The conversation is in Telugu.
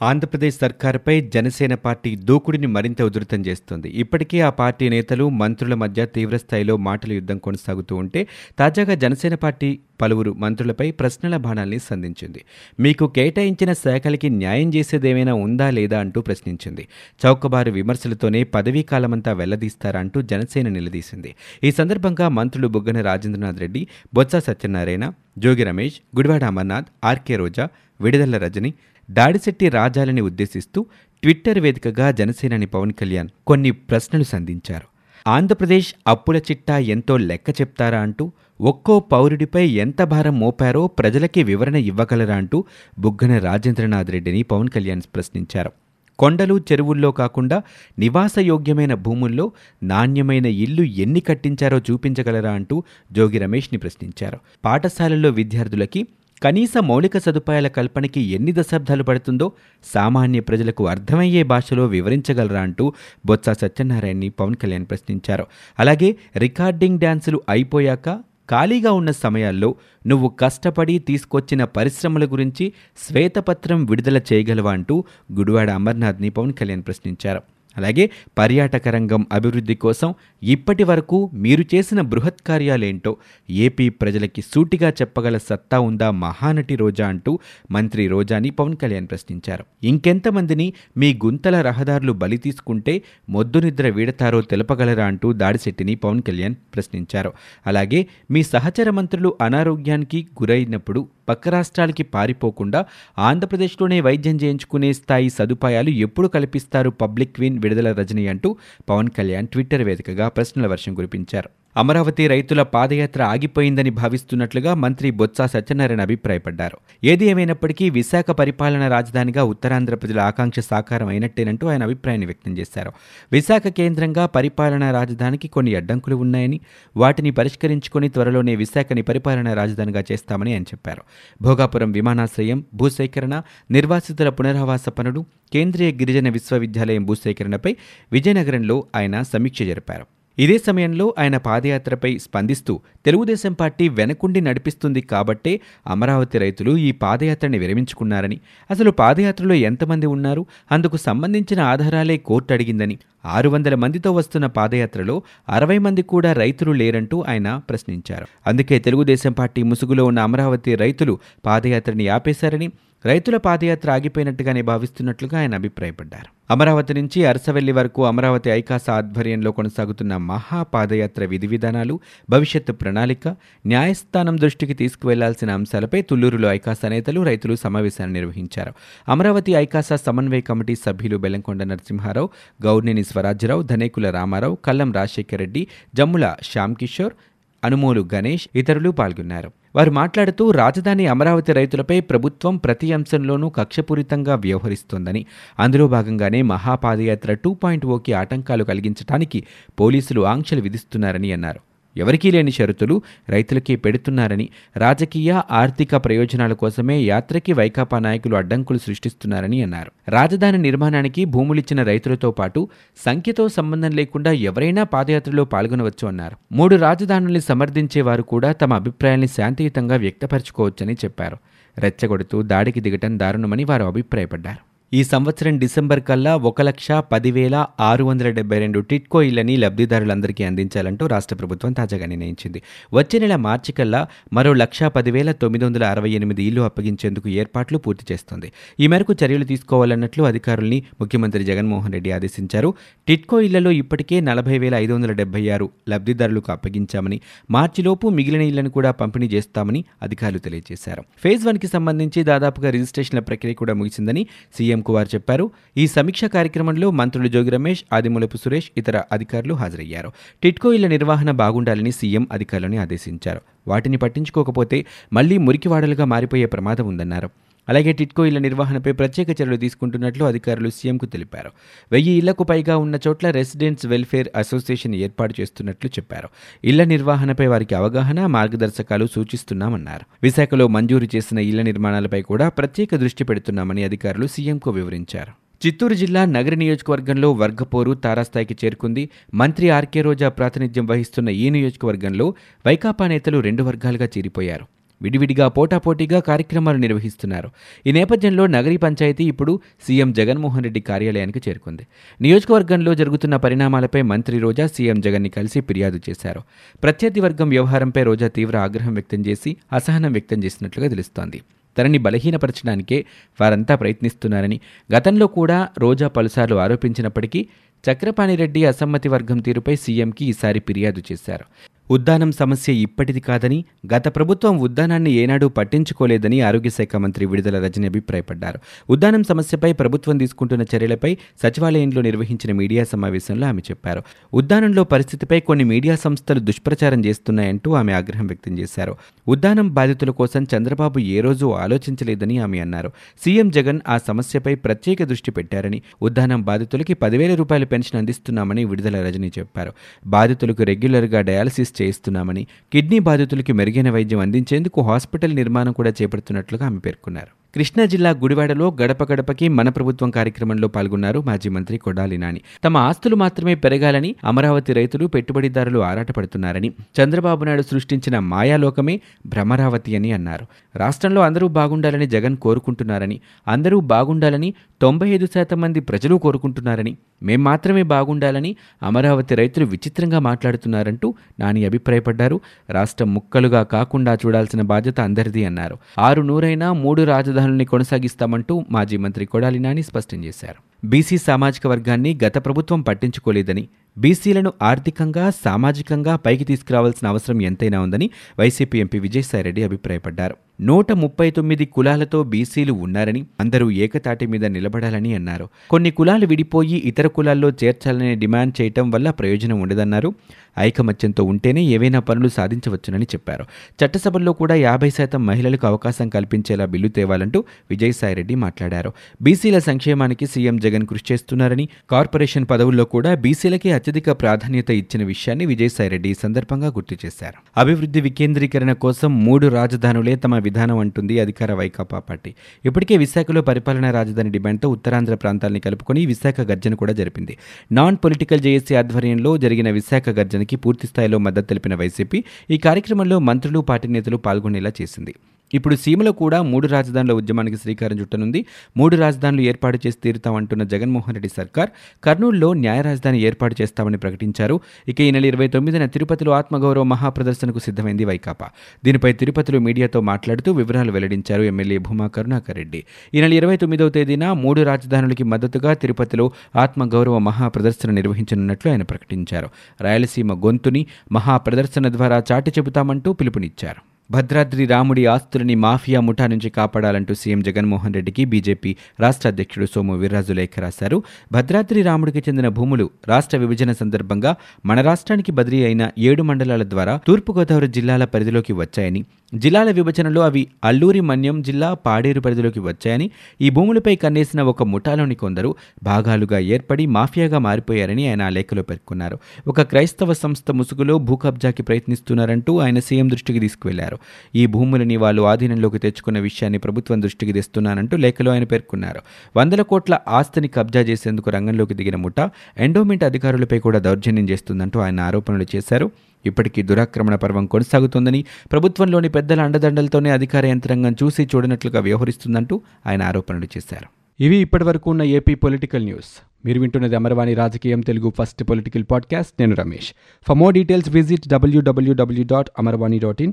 ఆంధ్రప్రదేశ్ సర్కారుపై జనసేన పార్టీ దూకుడిని మరింత ఉధృతం చేస్తోంది. ఇప్పటికే ఆ పార్టీ నేతలు మంత్రుల మధ్య తీవ్రస్థాయిలో మాటల యుద్ధం కొనసాగుతూ ఉంటే తాజాగా జనసేన పార్టీ పలువురు మంత్రులపై ప్రశ్నల బాణాల్ని సంధించింది. మీకు కేటాయించిన శాఖలకి న్యాయం చేసేదేమైనా ఉందా లేదా అంటూ ప్రశ్నించింది. చౌకబారు విమర్శలతోనే పదవీ కాలమంతా వెల్లదీస్తారా అంటూ జనసేన నిలదీసింది. ఈ సందర్భంగా మంత్రులు బుగ్గన రాజేంద్రనాథ్ రెడ్డి బొత్స సత్యనారాయణ జోగి రమేష్ గుడివాడ అమర్నాథ్ ఆర్కే రోజా విడుదల రజని దాడిశెట్టి రాజాలని ఉద్దేశిస్తూ ట్విట్టర్ వేదికగా జనసేనాని పవన్ కళ్యాణ్ కొన్ని ప్రశ్నలు సంధించారు. ఆంధ్రప్రదేశ్ అప్పుల చిట్టా ఎంతో లెక్క చెప్తారా అంటూ ఒక్కో పౌరుడిపై ఎంత భారం మోపారో ప్రజలకి వివరణ ఇవ్వగలరా అంటూ బుగ్గన రాజేంద్రనాథ్ రెడ్డిని పవన్ కళ్యాణ్ ప్రశ్నించారు. కొండలు చెరువుల్లో కాకుండా నివాసయోగ్యమైన భూముల్లో నాణ్యమైన ఇల్లు ఎన్ని కట్టించారో చూపించగలరా అంటూ జోగి రమేష్ని ప్రశ్నించారు. పాఠశాలల్లో విద్యార్థులకి కనీస మౌలిక సదుపాయాల కల్పనకి ఎన్ని దశాబ్దాలు పడుతుందో సామాన్య ప్రజలకు అర్థమయ్యే భాషలో వివరించగలరా అంటూ బొత్స సత్యనారాయణని పవన్ కళ్యాణ్ ప్రశ్నించారు. అలాగే రికార్డింగ్ డ్యాన్సులు అయిపోయాక ఖాళీగా ఉన్న సమయాల్లో నువ్వు కష్టపడి తీసుకొచ్చిన పరిశ్రమల గురించి శ్వేతపత్రం విడుదల చేయగలవా అంటూ గుడివాడ అమర్నాథ్ని పవన్ కళ్యాణ్ ప్రశ్నించారు. అలాగే పర్యాటక రంగం అభివృద్ధి కోసం ఇప్పటి వరకు మీరు చేసిన బృహత్ కార్యాలేంటో ఏపీ ప్రజలకి సూటిగా చెప్పగల సత్తా ఉందా మహానటి రోజా అంటూ మంత్రి రోజాని పవన్ కళ్యాణ్ ప్రశ్నించారు. ఇంకెంతమందిని మీ గుంతల రహదారులు బలి తీసుకుంటే మొద్దు నిద్ర వీడతారో తెలపగలరా అంటూ దాడిశెట్టిని పవన్ కళ్యాణ్ ప్రశ్నించారు. అలాగే మీ సహచర మంత్రులు అనారోగ్యానికి గురైనప్పుడు పక్క రాష్ట్రాలకి పారిపోకుండా ఆంధ్రప్రదేశ్లోనే వైద్యం చేయించుకునే స్థాయి సదుపాయాలు ఎప్పుడు కల్పిస్తారు పబ్లిక్ విన్ విడుదల రజని అంటూ పవన్ కళ్యాణ్ ట్విట్టర్ వేదికగా ప్రశ్నల వర్షం కురిపించారు. అమరావతి రైతుల పాదయాత్ర ఆగిపోయిందని భావిస్తున్నట్లుగా మంత్రి బొత్స సత్యనారాయణ అభిప్రాయపడ్డారు. ఏది ఏమైనప్పటికీ విశాఖ పరిపాలన రాజధానిగా ఉత్తరాంధ్ర ప్రజల ఆకాంక్ష సాకారం అయినట్టేనంటూ ఆయన అభిప్రాయాన్ని వ్యక్తం చేశారు. విశాఖ కేంద్రంగా పరిపాలనా రాజధానికి కొన్ని అడ్డంకులు ఉన్నాయని వాటిని పరిష్కరించుకొని త్వరలోనే విశాఖని పరిపాలనా రాజధానిగా చేస్తామని ఆయన చెప్పారు. భోగాపురం విమానాశ్రయం భూసేకరణ నిర్వాసితుల పునరావాస పనులు కేంద్రీయ గిరిజన విశ్వవిద్యాలయం భూసేకరణపై విజయనగరంలో ఆయన సమీక్ష జరిపారు. ఇదే సమయంలో ఆయన పాదయాత్రపై స్పందిస్తూ తెలుగుదేశం పార్టీ వెనకుండి నడిపిస్తుంది కాబట్టే అమరావతి రైతులు ఈ పాదయాత్రని విరమించుకున్నారని. అసలు పాదయాత్రలో ఎంతమంది ఉన్నారు? అందుకు సంబంధించిన ఆధారాలే కోర్టు అడిగిందని. ఆరు వందల మందితో వస్తున్న పాదయాత్రలో అరవై మంది కూడా రైతులు లేరంటూ ఆయన ప్రశ్నించారు. అందుకే తెలుగుదేశం పార్టీ ముసుగులో ఉన్న అమరావతి రైతులు పాదయాత్రని ఆపేశారని రైతుల పాదయాత్ర ఆగిపోయినట్టుగానే భావిస్తున్నట్లుగా ఆయన అభిప్రాయపడ్డారు. అమరావతి నుంచి అరసవెల్లి వరకు అమరావతి ఐకాస ఆధ్వర్యంలో కొనసాగుతున్న మహా పాదయాత్ర విధి విధానాలు భవిష్యత్తు ప్రణాళిక న్యాయస్థానం దృష్టికి తీసుకువెళ్ళాల్సిన అంశాలపై తుళ్ళూరులో ఐకాస నేతలు రైతులు సమావేశాన్ని నిర్వహించారు. అమరావతి ఐకాస సమన్వయ కమిటీ సభ్యులు బెల్లంకొండ నరసింహారావు గౌర్నేని స్వరాజ్యరావు ధనేకుల రామారావు కల్లం రాజశేఖర రెడ్డి జమ్ముల శ్యామ్ కిషోర్ అనుమోలు గణేష్ ఇతరులు పాల్గొన్నారు. వారు మాట్లాడుతూ రాజధాని అమరావతి రైతులపై ప్రభుత్వం ప్రతి అంశంలోనూ కక్షపూరితంగా వ్యవహరిస్తోందని. అందులో భాగంగానే మహాపాదయాత్ర టూ పాయింట్ ఓకి ఆటంకాలు కలిగించడానికి పోలీసులు ఆంక్షలు విధిస్తున్నారని అన్నారు. ఎవరికీ లేని షరతులు రైతులకి పెడుతున్నారని రాజకీయ ఆర్థిక ప్రయోజనాల కోసమే యాత్రకి వైకాపా నాయకులు అడ్డంకులు సృష్టిస్తున్నారని అన్నారు. రాజధాని నిర్మాణానికి భూములిచ్చిన రైతులతో పాటు సంఖ్యతో సంబంధం లేకుండా ఎవరైనా పాదయాత్రలో పాల్గొనవచ్చు అన్నారు. మూడు రాజధానుల్ని సమర్థించేవారు కూడా తమ అభిప్రాయాల్ని శాంతియుతంగా వ్యక్తపరచుకోవచ్చని చెప్పారు. రెచ్చగొడుతూ దాడికి దిగటం దారుణమని వారు అభిప్రాయపడ్డారు. ఈ సంవత్సరం డిసెంబర్ కల్లా ఒక లక్ష పదివేల ఆరు వందల డెబ్బై రెండు టిట్కో ఇళ్ళని లబ్ధిదారులందరికీ అందించాలంటూ రాష్ట్ర ప్రభుత్వం తాజాగా నిర్ణయించింది. వచ్చే నెల మార్చి కల్లా మరో లక్ష పదివేల తొమ్మిది వందల అరవై ఎనిమిది ఇళ్ళు అప్పగించేందుకు ఏర్పాట్లు పూర్తి చేస్తోంది. ఈ మేరకు చర్యలు తీసుకోవాలన్నట్లు అధికారుల్ని ముఖ్యమంత్రి జగన్మోహన్ రెడ్డి ఆదేశించారు. టిట్కో ఇళ్ళలో ఇప్పటికే నలభై వేల ఐదు వందల డెబ్బై ఆరు లబ్ధిదారులకు అప్పగించామని మార్చిలోపు మిగిలిన ఇళ్ళను కూడా పంపిణీ చేస్తామని అధికారులు తెలియజేశారు. ఫేజ్ వన్కి సంబంధించి దాదాపుగా రిజిస్ట్రేషన్ల ప్రక్రియ కూడా ముగిసిందని సీఎం కుమార్ చెప్పారు. ఈ సమీక్ష కార్యక్రమంలో మంత్రులు జోగి రమేష్ ఆదిమూలపు సురేష్ ఇతర అధికారులు హాజరయ్యారు. టిట్కో ఇళ్ళ నిర్వహణ బాగుండాలని సీఎం అధికారులను ఆదేశించారు. వాటిని పట్టించుకోకపోతే మళ్ళీ మురికివాడలుగా మారిపోయే ప్రమాదం ఉందన్నారు. అలాగే టిట్కో ఇళ్ళ నిర్వహణపై ప్రత్యేక చర్యలు తీసుకుంటున్నట్లు అధికారులు సీఎంకు తెలిపారు. వెయ్యి ఇళ్ళకు పైగా ఉన్న చోట్ల రెసిడెంట్స్ వెల్ఫేర్ అసోసియేషన్ ఏర్పాటు చేస్తున్నట్లు చెప్పారు. ఇళ్ళ నిర్వహణపై వారికి అవగాహన మార్గదర్శకాలు సూచిస్తున్నామన్నారు. విశాఖలో మంజూరు చేసిన ఇళ్ళ నిర్మాణాలపై కూడా ప్రత్యేక దృష్టి పెడుతున్నామని అధికారులు సీఎంకు వివరించారు. చిత్తూరు జిల్లా నగర నియోజకవర్గంలో వర్గపోరు తారాస్థాయికి చేరుకుంది. మంత్రి ఆర్కే రోజా ప్రాతినిధ్యం వహిస్తున్న ఈ నియోజకవర్గంలో వైకాపా నేతలు రెండు వర్గాలుగా చీరిపోయారు. విడివిడిగా పోటాపోటీగా కార్యక్రమాలు నిర్వహిస్తున్నారు. ఈ నేపథ్యంలో నగరీ పంచాయతీ ఇప్పుడు సీఎం జగన్మోహన్ రెడ్డి కార్యాలయానికి చేరుకుంది. నియోజకవర్గంలో జరుగుతున్న పరిణామాలపై మంత్రి రోజా సీఎం జగన్ని కలిసి ఫిర్యాదు చేశారు. ప్రత్యర్థి వర్గం వ్యవహారంపై రోజా తీవ్ర ఆగ్రహం వ్యక్తం చేసి అసహనం వ్యక్తం చేసినట్లుగా తెలుస్తోంది. తనని బలహీనపరచడానికే వారంతా ప్రయత్నిస్తున్నారని గతంలో కూడా రోజా పలుసార్లు ఆరోపించినప్పటికీ చక్రపాణిరెడ్డి అసమ్మతి వర్గం తీరుపై సీఎంకి ఈసారి ఫిర్యాదు చేశారు. ఉద్దానం సమస్య ఇప్పటిది కాదని గత ప్రభుత్వం ఉద్దానాన్ని ఏనాడూ పట్టించుకోలేదని ఆరోగ్యశాఖ మంత్రి విడుదల రజని అభిప్రాయపడ్డారు. ఉద్దానం సమస్యపై ప్రభుత్వం తీసుకుంటున్న చర్యలపై సచివాలయంలో నిర్వహించిన మీడియా సమావేశంలో ఆమె చెప్పారు. ఉద్దానంలో పరిస్థితిపై కొన్ని మీడియా సంస్థలు దుష్ప్రచారం చేస్తున్నాయంటూ ఆమె ఆగ్రహం వ్యక్తం చేశారు. ఉద్దానం బాధితుల కోసం చంద్రబాబు ఏ రోజు ఆలోచించలేదని ఆమె అన్నారు. సీఎం జగన్ ఆ సమస్యపై ప్రత్యేక దృష్టి పెట్టారని ఉద్దానం బాధితులకి పదివేల రూపాయల పెన్షన్ అందిస్తున్నామని విడుదల రజని చెప్పారు. బాధితులకు రెగ్యులర్గా డయాలసిస్ చేయిస్తున్నామని కిడ్నీ బాధితులకి మెరుగైన వైద్యం అందించేందుకు హాస్పిటల్ నిర్మాణం కూడా చేపడుతున్నట్లుగా ఆమె పేర్కొన్నారు. కృష్ణా జిల్లా గుడివాడలో గడప గడపకి మన ప్రభుత్వం కార్యక్రమంలో పాల్గొన్నారు మాజీ మంత్రి కొడాలి నాని. తమ ఆస్తులు మాత్రమే పెరగాలని అమరావతి రైతులు పెట్టుబడిదారులు ఆరాటపడుతున్నారని చంద్రబాబు నాయుడు సృష్టించిన మాయాలోకమే భ్రమరావతి అని అన్నారు. రాష్ట్రంలో అందరూ బాగుండాలని జగన్ కోరుకుంటున్నారని అందరూ బాగుండాలని తొంభై ఐదు శాతం మంది ప్రజలు కోరుకుంటున్నారని మేం మాత్రమే బాగుండాలని అమరావతి రైతులు విచిత్రంగా మాట్లాడుతున్నారంటూ నాని అభిప్రాయపడ్డారు. రాష్ట్రం ముక్కలుగా కాకుండా చూడాల్సిన బాధ్యత అందరిది అన్నారు. ఆరు నూరైనా మూడు అవగాహనని కొనసాగిస్తామంటూ మాజీ మంత్రి కొడాలి నాని స్పష్టం చేశారు. బీసీ సామాజిక వర్గాన్ని గత ప్రభుత్వం పట్టించుకోలేదని బీసీలను ఆర్థికంగా సామాజికంగా పైకి తీసుకురావాల్సిన అవసరం ఎంతైనా ఉందని వైసీపీ ఎంపీ విజయసాయిరెడ్డి అభిప్రాయపడ్డారు. నూట ముప్పై తొమ్మిది కులాలతో బీసీలు ఉన్నారని అందరూ ఏకతాటి మీద నిలబడాలని అన్నారు. కొన్ని కులాలు విడిపోయి ఇతర కులాల్లో చేర్చాలని డిమాండ్ చేయటం వల్ల ప్రయోజనం ఉండదన్నారు. ఐకమత్యంతో ఉంటేనే ఏవైనా పనులు సాధించవచ్చునని చెప్పారు. చట్టసభల్లో కూడా యాభై శాతం మహిళలకు అవకాశం కల్పించేలా బిల్లు తేవాలంటూ విజయసాయిరెడ్డి మాట్లాడారు. బీసీల సంక్షేమానికి సీఎం జగన్ కృషి చేస్తున్నారని కార్పొరేషన్ పదవుల్లో కూడా బీసీలకే అత్యధిక ప్రాధాన్యత ఇచ్చిన విషయాన్ని విజయసాయిరెడ్డి ఈ సందర్భంగా గుర్తు చేశారు. అభివృద్ధి వికేంద్రీకరణ కోసం మూడు రాజధానులే తమ విధానం అంటుంది అధికార వైకాపా పార్టీ. ఇప్పటికే విశాఖలో పరిపాలనా రాజధాని డిమాండ్తో ఉత్తరాంధ్ర ప్రాంతాల్ని కలుపుకొని విశాఖ గర్జన కూడా జరిపింది. నాన్ పొలిటికల్ జేఏసీ ఆధ్వర్యంలో జరిగిన విశాఖ గర్జనకి పూర్తిస్థాయిలో మద్దతు తెలిపిన వైసీపీ ఈ కార్యక్రమంలో మంత్రులు పార్టీ నేతలు పాల్గొనేలా చేసింది. ఇప్పుడు సీమలో కూడా మూడు రాజధానుల ఉద్యమానికి శ్రీకారం చుట్టనుంది. మూడు రాజధానులు ఏర్పాటు చేసి తీరుతామంటున్న జగన్మోహన్ రెడ్డి సర్కార్ కర్నూలులో న్యాయ రాజధాని ఏర్పాటు చేస్తామని ప్రకటించారు. ఇక ఈ నెల ఇరవై తొమ్మిదిన తిరుపతిలో ఆత్మగౌరవ మహాప్రదర్శనకు సిద్ధమైంది వైకాపా. దీనిపై తిరుపతిలో మీడియాతో మాట్లాడుతూ వివరాలు వెల్లడించారు ఎమ్మెల్యే భూమా కరుణాకర్ రెడ్డి. ఈ నెల ఇరవై తొమ్మిదవ తేదీన మూడు రాజధానులకి మద్దతుగా తిరుపతిలో ఆత్మగౌరవ మహాప్రదర్శన నిర్వహించనున్నట్లు ఆయన ప్రకటించారు. రాయలసీమ గొంతుని మహాప్రదర్శన ద్వారా చాటి చెబుతామంటూ పిలుపునిచ్చారు. భద్రాద్రి రాముడి ఆస్తులని మాఫియా ముఠా నుంచి కాపాడాలంటూ సీఎం జగన్మోహన్ రెడ్డికి బీజేపీ రాష్ట్ర అధ్యక్షుడు సోము వీర్రాజు లేఖ రాశారు. భద్రాద్రి రాముడికి చెందిన భూములు రాష్ట్ర విభజన సందర్భంగా మన రాష్ట్రానికి బదిలీ అయిన ఏడు మండలాల ద్వారా తూర్పుగోదావరి జిల్లాల పరిధిలోకి వచ్చాయని జిల్లాల విభజనలో అవి అల్లూరి మన్యం జిల్లా పాడేరు పరిధిలోకి వచ్చాయని ఈ భూములపై కన్నేసిన ఒక ముఠాలోని కొందరు భాగాలుగా ఏర్పడి మాఫియాగా మారిపోయారని ఆయన ఆ లేఖలో పేర్కొన్నారు. ఒక క్రైస్తవ సంస్థ ముసుగులో భూ కబ్జాకి ప్రయత్నిస్తున్నారంటూ ఆయన సీఎం దృష్టికి తీసుకువెళ్ళారు. ఈ భూములని వాళ్ళు ఆధీనంలోకి తెచ్చుకున్న విషయాన్ని ప్రభుత్వం దృష్టికి తెస్తున్నానంటూ లేఖలో ఆయన పేర్కొన్నారు. వందల కోట్ల ఆస్తిని కబ్జా చేసేందుకు రంగంలోకి దిగిన ముఠా ఎండోమెంట్ అధికారులపై కూడా దౌర్జన్యం చేస్తుందంటూ ఆయన ఆరోపణలు చేశారు. ఇప్పటికీ దురాక్రమణ పర్వం కొనసాగుతోందని ప్రభుత్వంలోని పెద్దల అండదండలతోనే అధికార యంత్రాంగం చూసి చూడనట్లుగా వ్యవహరిస్తుందంటూ ఆయన ఆరోపణలు చేశారు. ఇవి ఇప్పటివరకు ఉన్న ఏపీ పొలిటికల్ న్యూస్. మీరు వింటున్నది అమరవాణి రాజకీయం తెలుగు ఫస్ట్ పొలిటికల్ పాడ్కాస్ట్. నేను Ramesh. For more details visit WWW dot Amarvani dot in.